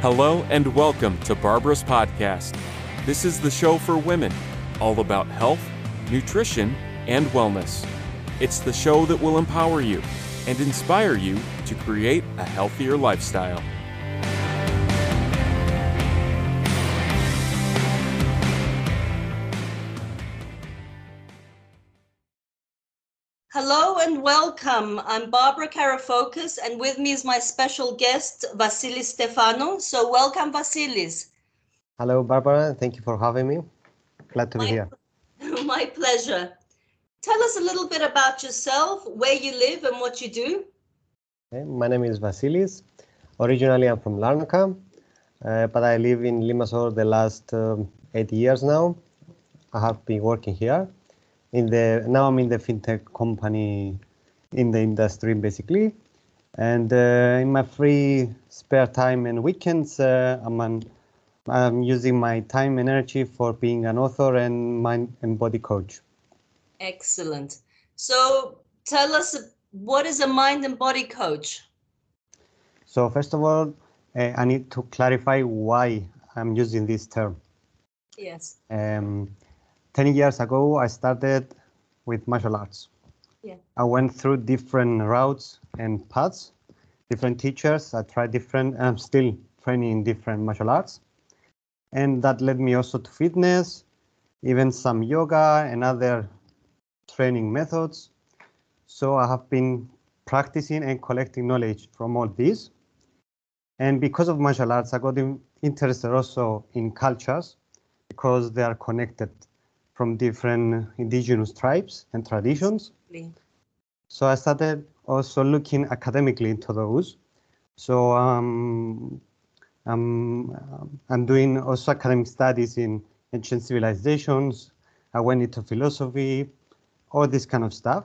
Hello and welcome to Barbara's Podcast. This is the show for women, all about health, nutrition, and wellness. It's the show that will empower you and inspire you to create a healthier lifestyle. And welcome. I'm Barbara Karafokis, and with me is my special guest, Vasilis Stefanou. So, welcome, Vasilis. Hello, Barbara. Thank you for having me. Glad to My- be here. my pleasure. Tell us a little bit about yourself, where you live, and what you do. Okay, My name is Vasilis. Originally, I'm from Larnaca, uh, but I live in Limassol the last um, eight years now. I have been working here. In the now, I'm in the fintech company in the industry, basically. And uh, in my free spare time and weekends, uh, I'm, an, I'm using my time and energy for being an author and mind and body coach. Excellent. So, tell us what is a mind and body coach? So first of all, uh, I need to clarify why I'm using this term. Yes. Um, 10 years ago, I started with martial arts. Yeah. I went through different routes and paths, different teachers. I tried different, I'm still training in different martial arts. And that led me also to fitness, even some yoga and other training methods. So I have been practicing and collecting knowledge from all these. And because of martial arts, I got interested also in cultures because they are connected from different indigenous tribes and traditions. So I started also looking academically into those. So um, I'm, um, I'm doing also academic studies in ancient civilizations. I went into philosophy, all this kind of stuff.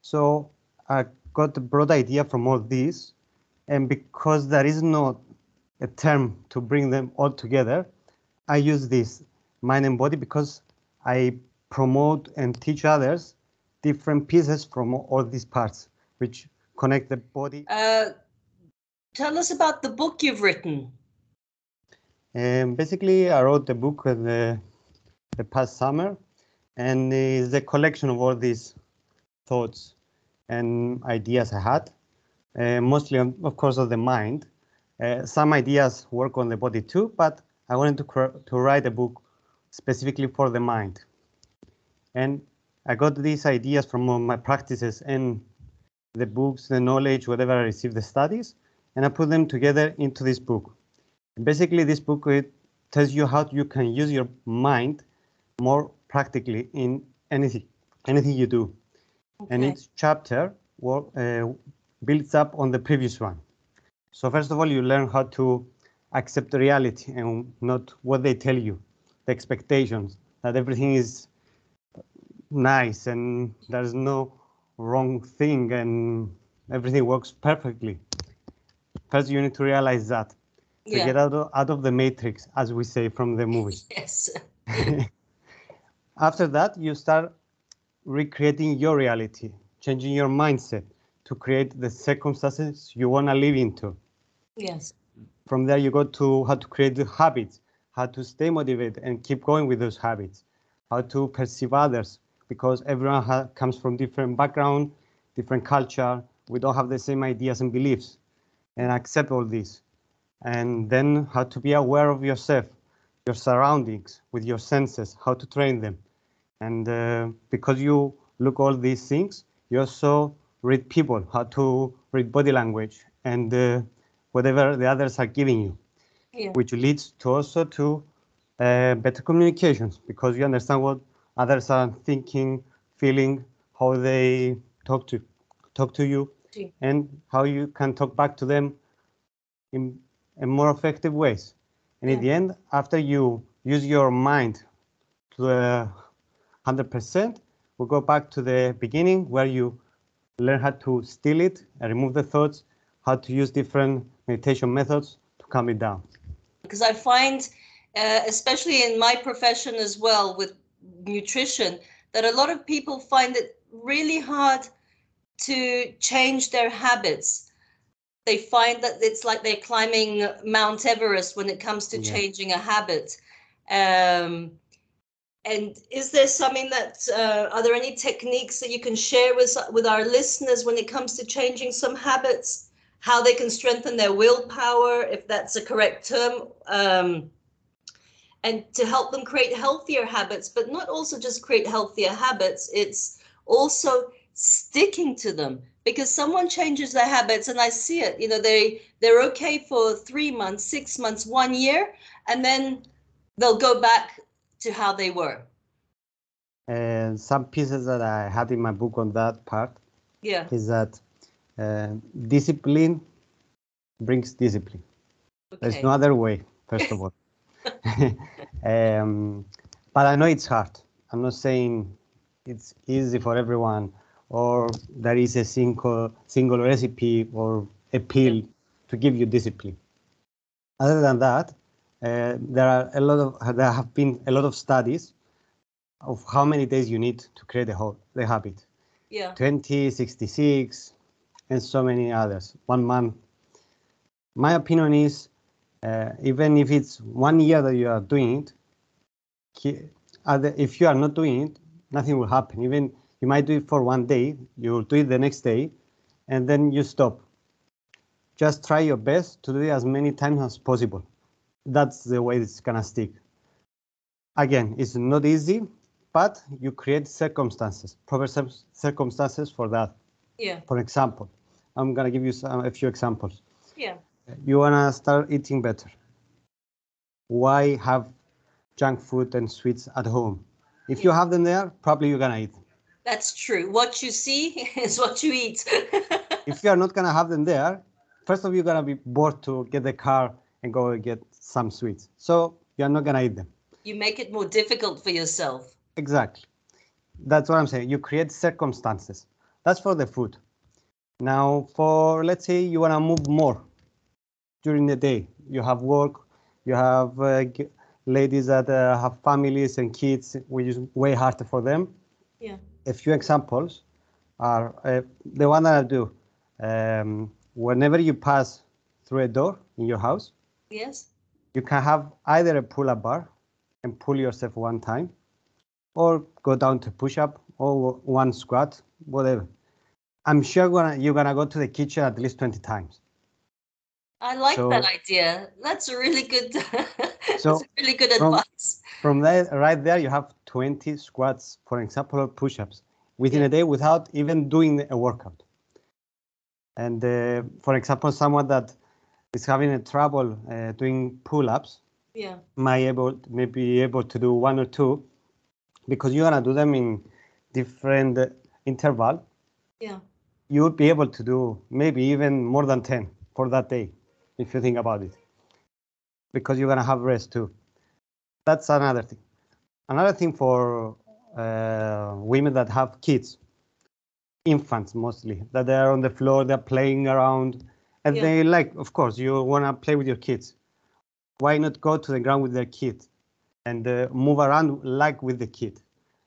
So I got a broad idea from all these. And because there is no a term to bring them all together, I use this mind and body because I promote and teach others different pieces from all these parts, which connect the body. Uh, tell us about the book you've written. And basically, I wrote the book uh, the, the past summer, and it's a collection of all these thoughts and ideas I had, uh, mostly, on, of course, of the mind. Uh, some ideas work on the body too, but I wanted to, to write a book specifically for the mind. And I got these ideas from my practices and the books, the knowledge, whatever I received, the studies, and I put them together into this book. Basically, this book it tells you how you can use your mind more practically in anything, anything you do. And each chapter wo- uh, builds up on the previous one. So first of all, you learn how to accept reality and not what they tell you, the expectations that everything is nice and there's no wrong thing and everything works perfectly. First, you need to realize that to Yeah. get out of, out of the matrix, as we say from the movies. Yes. After that, you start recreating your reality, changing your mindset to create the circumstances you want to live into. Yes. From there, you go to how to create the habits, how to stay motivated and keep going with those habits, how to perceive others, because everyone ha- comes from different background, different culture. We don't have the same ideas and beliefs, and accept all this. And then how to be aware of yourself, your surroundings, with your senses, how to train them. And uh, because you look all these things, you also read people, how to read body language and uh, whatever the others are giving you, Yeah. which leads to also to uh, better communications because you understand what others are thinking, feeling, how they talk to talk to you, Sí. and how you can talk back to them in, in more effective ways. And in the end, after you use your mind to the 100%, we go back to the beginning where you learn how to still it and remove the thoughts, how to use different meditation methods to calm it down. because I find, uh, especially in my profession as well with nutrition, that a lot of people find it really hard to change their habits. they find that it's like they're climbing Mount Everest when it comes to Yeah. changing a habit. Um, and is there something that uh, are there any techniques that you can share with with our listeners when it comes to changing some habits? How they can strengthen their willpower, if that's a correct term, um, and to help them create healthier habits, but not also just create healthier habits. It's also sticking to them because someone changes their habits and i see it you know they they're okay for three months six months one year and then they'll go back to how they were And some pieces that I had in my book on that part yeah is that uh, discipline brings discipline. There's no other way, first of all. um, but I know it's hard. I'm not saying it's easy for everyone or there is a single single recipe or a pill to give you discipline. Other than that, uh, there are a lot of there have been a lot of studies of how many days you need to create the whole the habit. yeah 20, 66, and so many others. One month. My opinion is, uh, even if it's one year that you are doing it, if you are not doing it, nothing will happen. Even you might do it for one day, you will do it the next day, and then you stop. Just try your best to do it as many times as possible. That's the way it's gonna stick. Again, it's not easy, but you create circumstances, proper circumstances for that. yeah For example, I'm gonna give you some, a few examples. yeah You wanna start eating better. Why have junk food and sweets at home? If you have them there, probably you're gonna eat. them. that's true what you see is what you eat If you are not gonna have them there, first of all, you're gonna be bored to get the car and go and get some sweets. So you're not gonna eat them. you make it more difficult for yourself Exactly. That's what I'm saying. You create circumstances. That's for the food. Now, for let's say you want to move more during the day. You have work. You have uh, g- ladies that uh, have families and kids, which is way harder for them. yeah A few examples are uh, the one that I do. Um, whenever you pass through a door in your house, yes you can have either a pull-up bar and pull yourself one time, or go down to push-up or one squat, whatever. I'm sure gonna, you're gonna go to the kitchen at least 20 times. I like So- that idea. That's a really good So, really good from- advice. From there, right there, you have 20 squats, for example, or push-ups within Yeah. a day without even doing a workout. And uh, for example, someone that is having a trouble uh, doing pull-ups, yeah. might able may be able to do one or two because you're gonna do them in different uh, interval. Yeah. You would be able to do maybe even more than 10 for that day if you think about it. Because you're gonna have rest too. That's another thing. Another thing for uh, women that have kids infants mostly that they are on the floor they're playing around and Yeah. they like of course you want to play with your kids. Why not go to the ground with their kid and uh, move around like with the kid?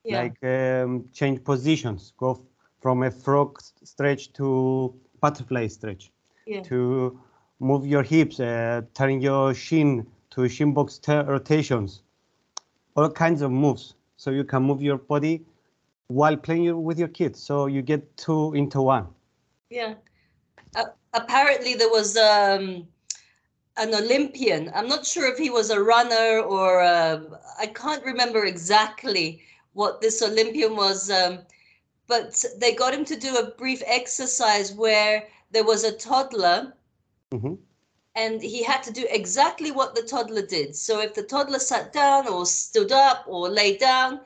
Yeah. Like um, change positions go from a frog stretch to butterfly stretch yeah. to move your hips uh, turn your shin to shin box rotations all kinds of moves so you can move your body while playing with your kids so you get two into one Yeah. Uh, apparently, there was um, an Olympian. I'm not sure if he was a runner or uh, I can't remember exactly what this Olympian was. Um, but they got him to do a brief exercise where there was a toddler Mhm. and he had to do exactly what the toddler did. So if the toddler sat down or stood up or lay down,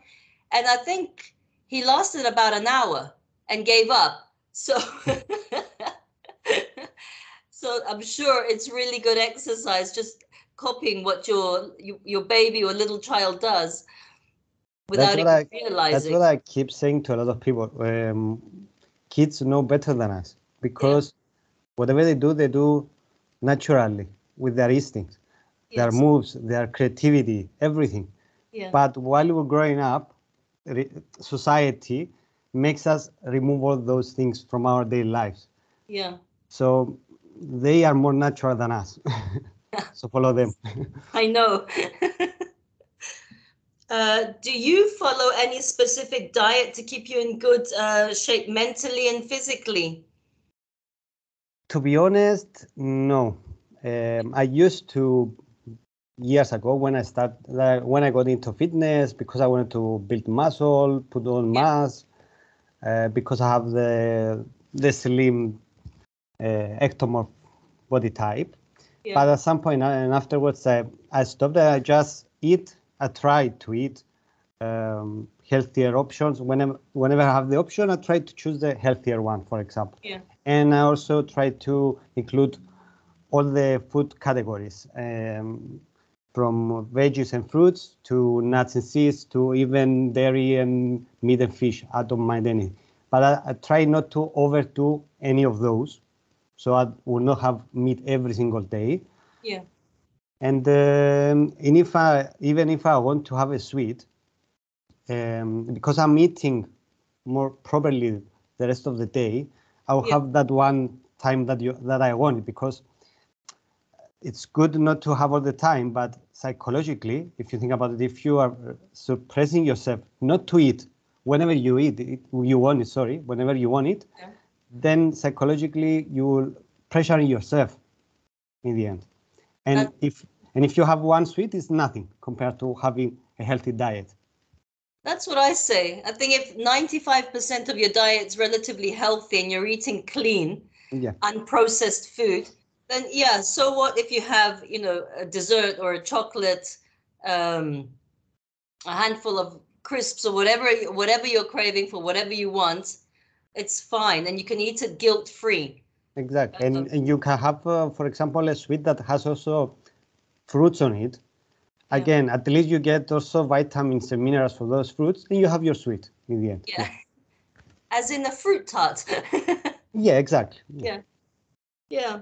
and I think he lasted about an hour and gave up. So so I'm sure it's really good exercise just copying what your your baby or little child does without even I- that's what i keep saying to a lot of people um, kids know better than us because whatever they do they do naturally with their instincts their moves, their creativity, everything. yeah. But while we're growing up, society makes us remove all those things from our daily lives. yeah. So they are more natural than us. so follow them. I know. uh, do you follow any specific diet to keep you in good uh, shape mentally and physically? To be honest, no. Um, I used to years ago when I started like, when I got into fitness because I wanted to build muscle, put on mass, uh, because I have the the slim uh, ectomorph body type. Yeah. But at some point, uh, and afterwards, I, I stopped. I just eat. I tried to eat um, healthier options. Whenever, whenever I have the option, I try to choose the healthier one, for example. Yeah. And I also try to include all the food categories, um, from veggies and fruits to nuts and seeds to even dairy and meat and fish. I don't mind any. But I, I try not to overdo any of those. So I will not have meat every single day. Yeah. And, um, and if I even if I want to have a sweet, um, because I'm eating more properly the rest of the day, I'll Yeah. have that one time that you that I want because it's good not to have all the time, but psychologically, if you think about it, if you are suppressing yourself not to eat whenever you eat it, you want it, sorry, whenever you want it, Yeah. then psychologically you will pressuring yourself in the end. And if and if you have one sweet, it's nothing compared to having a healthy diet. That's what I say. I think if 95% of your diet's relatively healthy and you're eating clean, Yeah, unprocessed food, then yeah, so what if you have, you know, a dessert or a chocolate, um, a handful of crisps or whatever whatever you're craving for, whatever you want, it's fine and you can eat it guilt free. exactly. And, and you can have, uh, for example, a sweet that has also fruits on it. Yeah. Again, at least you get also vitamins and minerals for those fruits, and you have your sweet in the end. Yeah. As in a fruit tart. Yeah, exactly. Yeah. yeah.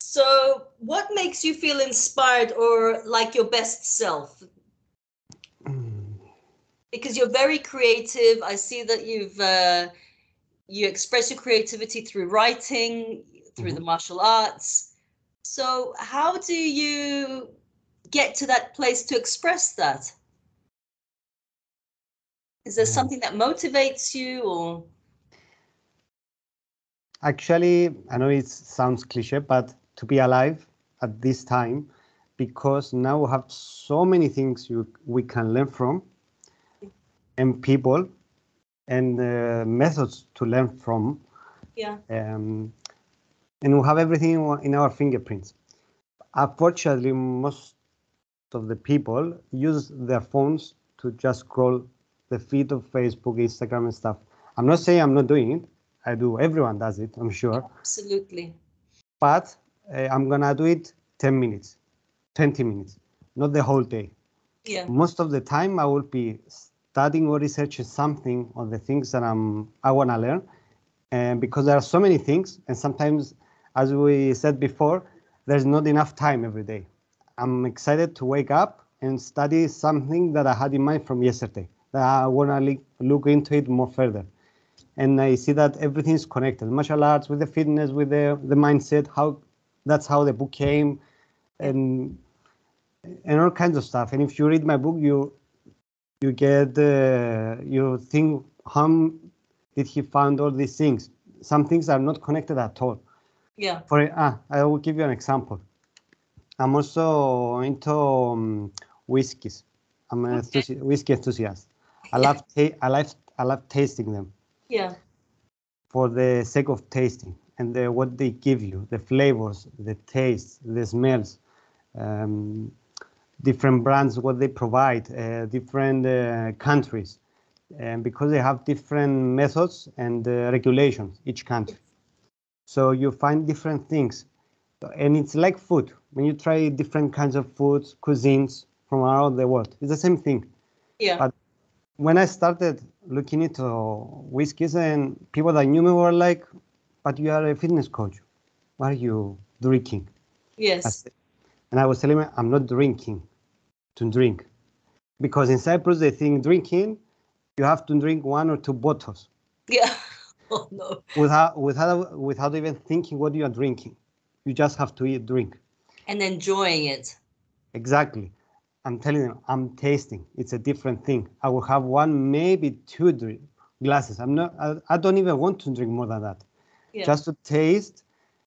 So, what makes you feel inspired or like your best self? Because you're very creative. I see that you've uh, you express your creativity through writing, through the martial arts. So, how do you get to that place to express that? Is there Yeah. something that motivates you, or Actually, I know it sounds cliche, but to be alive at this time, because now we have so many things you, we can learn from, and people, and uh, methods to learn from, yeah, um, and we have everything in our- in our fingerprints. Unfortunately, most of the people use their phones to just scroll the feed of Facebook, Instagram, and stuff. I'm not saying I'm not doing it. I do. Everyone does it. I'm sure. absolutely, But uh, I'm gonna do it 10 minutes, 20 minutes, not the whole day. yeah, Most of the time, I will be studying or researching something on the things that I'm I wanna learn, and because there are so many things, and sometimes, as we said before, there's not enough time every day. I'm excited to wake up and study something that I had in mind from yesterday. That I wanna li- look into it more further and I see that everything is connected. Martial arts with the fitness, with the the mindset. How that's how the book came, and and all kinds of stuff. And if you read my book, you you get uh, you think how did he find all these things? Some things are not connected at all. yeah, For ah, I will give you an example. I'm also into um, whiskeys. I'm an Okay. enthusi- whiskey enthusiast. I love I love I love tasting them yeah, for the sake of tasting and the, what they give you, the flavors, the taste, the smells, um, different brands, what they provide, uh, different uh, countries, and because they have different methods and uh, regulations, each country. So you find different things, and it's like food. When you try different kinds of foods, cuisines from around the world, it's the same thing yeah, But- when I started looking into whiskeys and people that knew me were like, but you are a fitness coach. Why are you drinking? Yes, And I was telling them, I'm not drinking to drink. Because in Cyprus, they think drinking, you have to drink one or two bottles yeah. Oh no, without, without, without even thinking what you are drinking. You just have to eat, drink. And enjoying it. Exactly. I'm telling you, I'm tasting. It's a different thing. I will have one, maybe two drink, glasses. I'm not. I, I don't even want to drink more than that. Yeah. Just to taste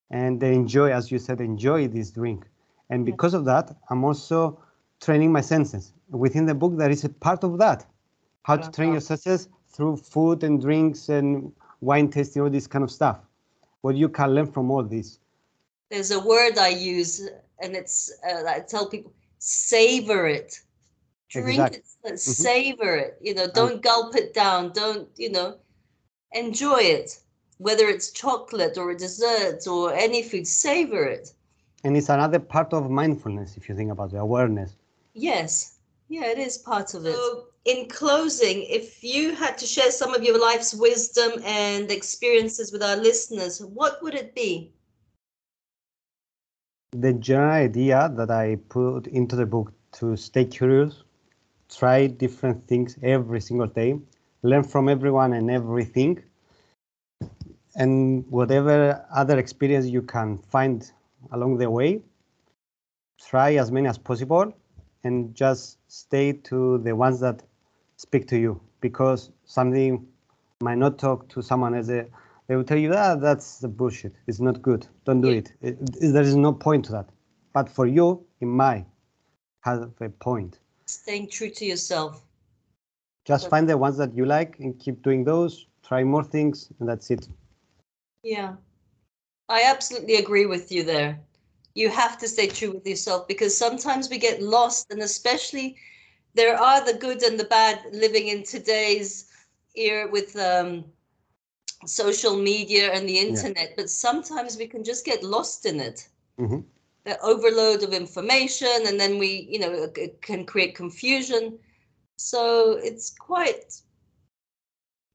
and enjoy, as you said, enjoy this drink. And Yeah. because of that, I'm also training my senses. Within the book, there is a part of that. How to train your senses through food and drinks and wine tasting, all this kind of stuff. What you can learn from all this. There's a word I use, and it's uh, I tell people savor it. Drink Exact- it, Mm-hmm. savor it. You know, don't gulp it down. Don't you know? Enjoy it. Whether it's chocolate or a dessert or any food, savor it. And it's another part of mindfulness, if you think about the awareness. Yes. Yeah, it is part of it. So, in closing, if you had to share some of your life's wisdom and experiences with our listeners, what would it be? The general idea that I put into the book to stay curious, try different things every single day, learn from everyone and everything, and whatever other experience you can find along the way, try as many as possible and just stay to the ones that speak to you because something might not talk to someone as a they will tell you that that's the bullshit. It's not good. Don't do it. It- it- There is no point to that. But for you, it might have a point. Staying true to yourself. Just find the ones that you like and keep doing those. Try more things, and that's it. Yeah. I absolutely agree with you there. You have to stay true with yourself because sometimes we get lost, and especially there are the good and the bad living in today's era with um, social media and the internet, but sometimes we can just get lost in it. Mhm. The overload of information, and then we, you know, it- it can create confusion. So it's quite,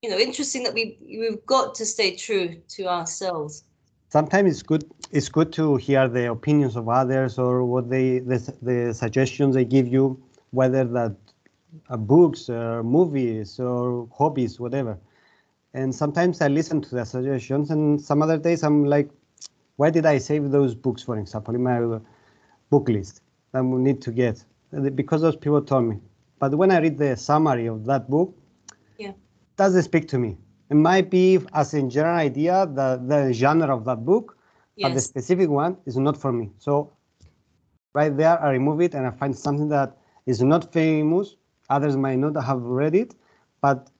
you know, interesting that we we've got to stay true to ourselves. Sometimes it's good. It's good to hear the opinions of others or what they the, the suggestions they give you, whether that uh, books or movies or hobbies, whatever. And sometimes I listen to the suggestions, and some other days I'm like, why did I save those books, for example, in my book list that we need to get? Because those people told me. But when I read the summary of that book, Yeah. doesn't speak to me. It might be as a general idea the, the genre of that book, but the specific one is not for me. So right there, I remove it and I find something that is not famous. Others might not have read it, but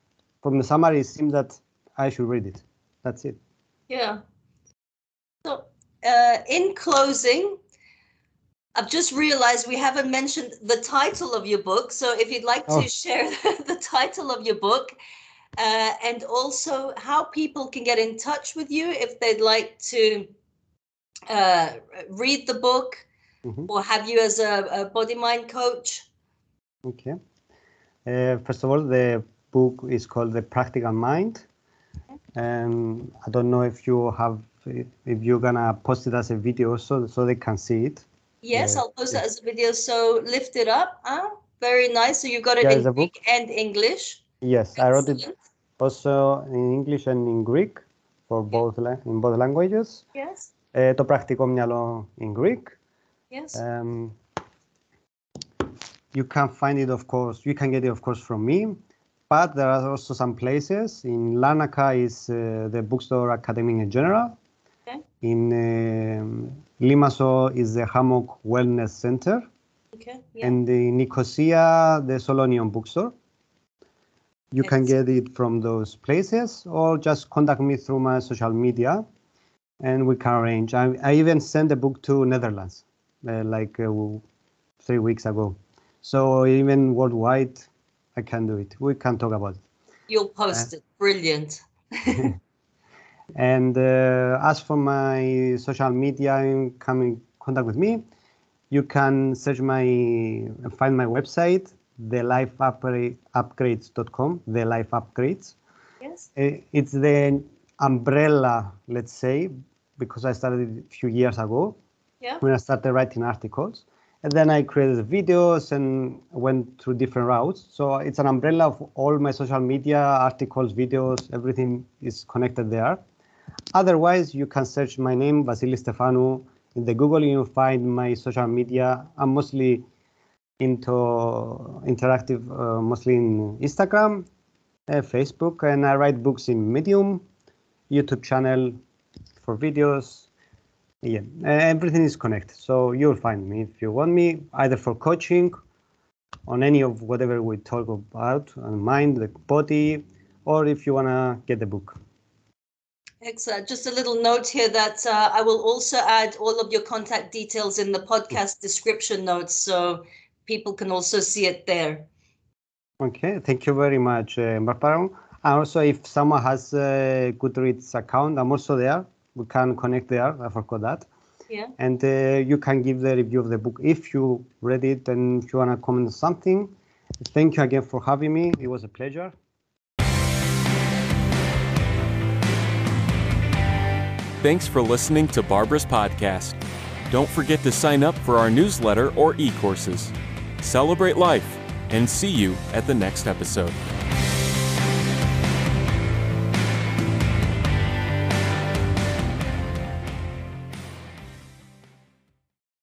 from the summary, it seems that I should read it. That's it. Yeah. So, uh, in closing, I've just realized we haven't mentioned the title of your book. So, if you'd like to Oh. share the title of your book uh, and also how people can get in touch with you if they'd like to uh, read the book Mhm. or have you as a, a body mind coach. Okay. Uh, first of all, the book is called The Practical Mind And I don't know if you have, if you're gonna post it as a video so so they can see it. Yes, Yeah, I'll post yeah. that as a video. So, lift it up. Ah, very nice. So, you got it Yeah, in it's a book. Greek and English. Yes, I wrote it Excellent. also in English and in Greek for both la- in both languages. Yes. Ε, το πρακτικό μυαλό in Greek. Yes. Um, you can find it, of course. You can get it, of course, from me. But there are also some places. In Larnaca is uh, the bookstore Academy in general. Okay. In um, Limassol is the Hammock Wellness Center. Okay. Yeah. And in Nicosia, the Solonion bookstore. You can get it from those places or just contact me through my social media and we can arrange. I, I even sent a book to Netherlands uh, like uh, three weeks ago. So even worldwide, I can do it. We can talk about it. You'll post it. Brilliant. And uh, as for my social media, and come in contact with me. You can search my, find my website, thelifeupgrades.com, the life upgrades. Yes. Uh, It's the umbrella, let's say, because I started a few years ago Yeah. when I started writing articles. And then I created videos and went through different routes. So it's an umbrella of all my social media, articles, videos, everything is connected there. Otherwise, you can search my name, Vasilis Stefanou, in the Google, you'll find my social media. I'm mostly into interactive, uh, mostly in Instagram, uh, Facebook, and I write books in Medium, YouTube channel for videos. Yeah, everything is connected. So you'll find me if you want me, either for coaching on any of whatever we talk about, on mind, the body, or if you want to get the book. Excellent. Just a little note here that uh, I will also add all of your contact details in the podcast description notes so people can also see it there. Okay, thank you very much, uh, Barbara. And also, if someone has a Goodreads account, I'm also there. We can connect there. I forgot that. Yeah. And uh, you can give the review of the book if you read it and if you want to comment something. Thank you again for having me. It was a pleasure. Thanks for listening to Barbara's podcast. Don't forget to sign up for our newsletter or e courses. Celebrate life and see you at the next episode.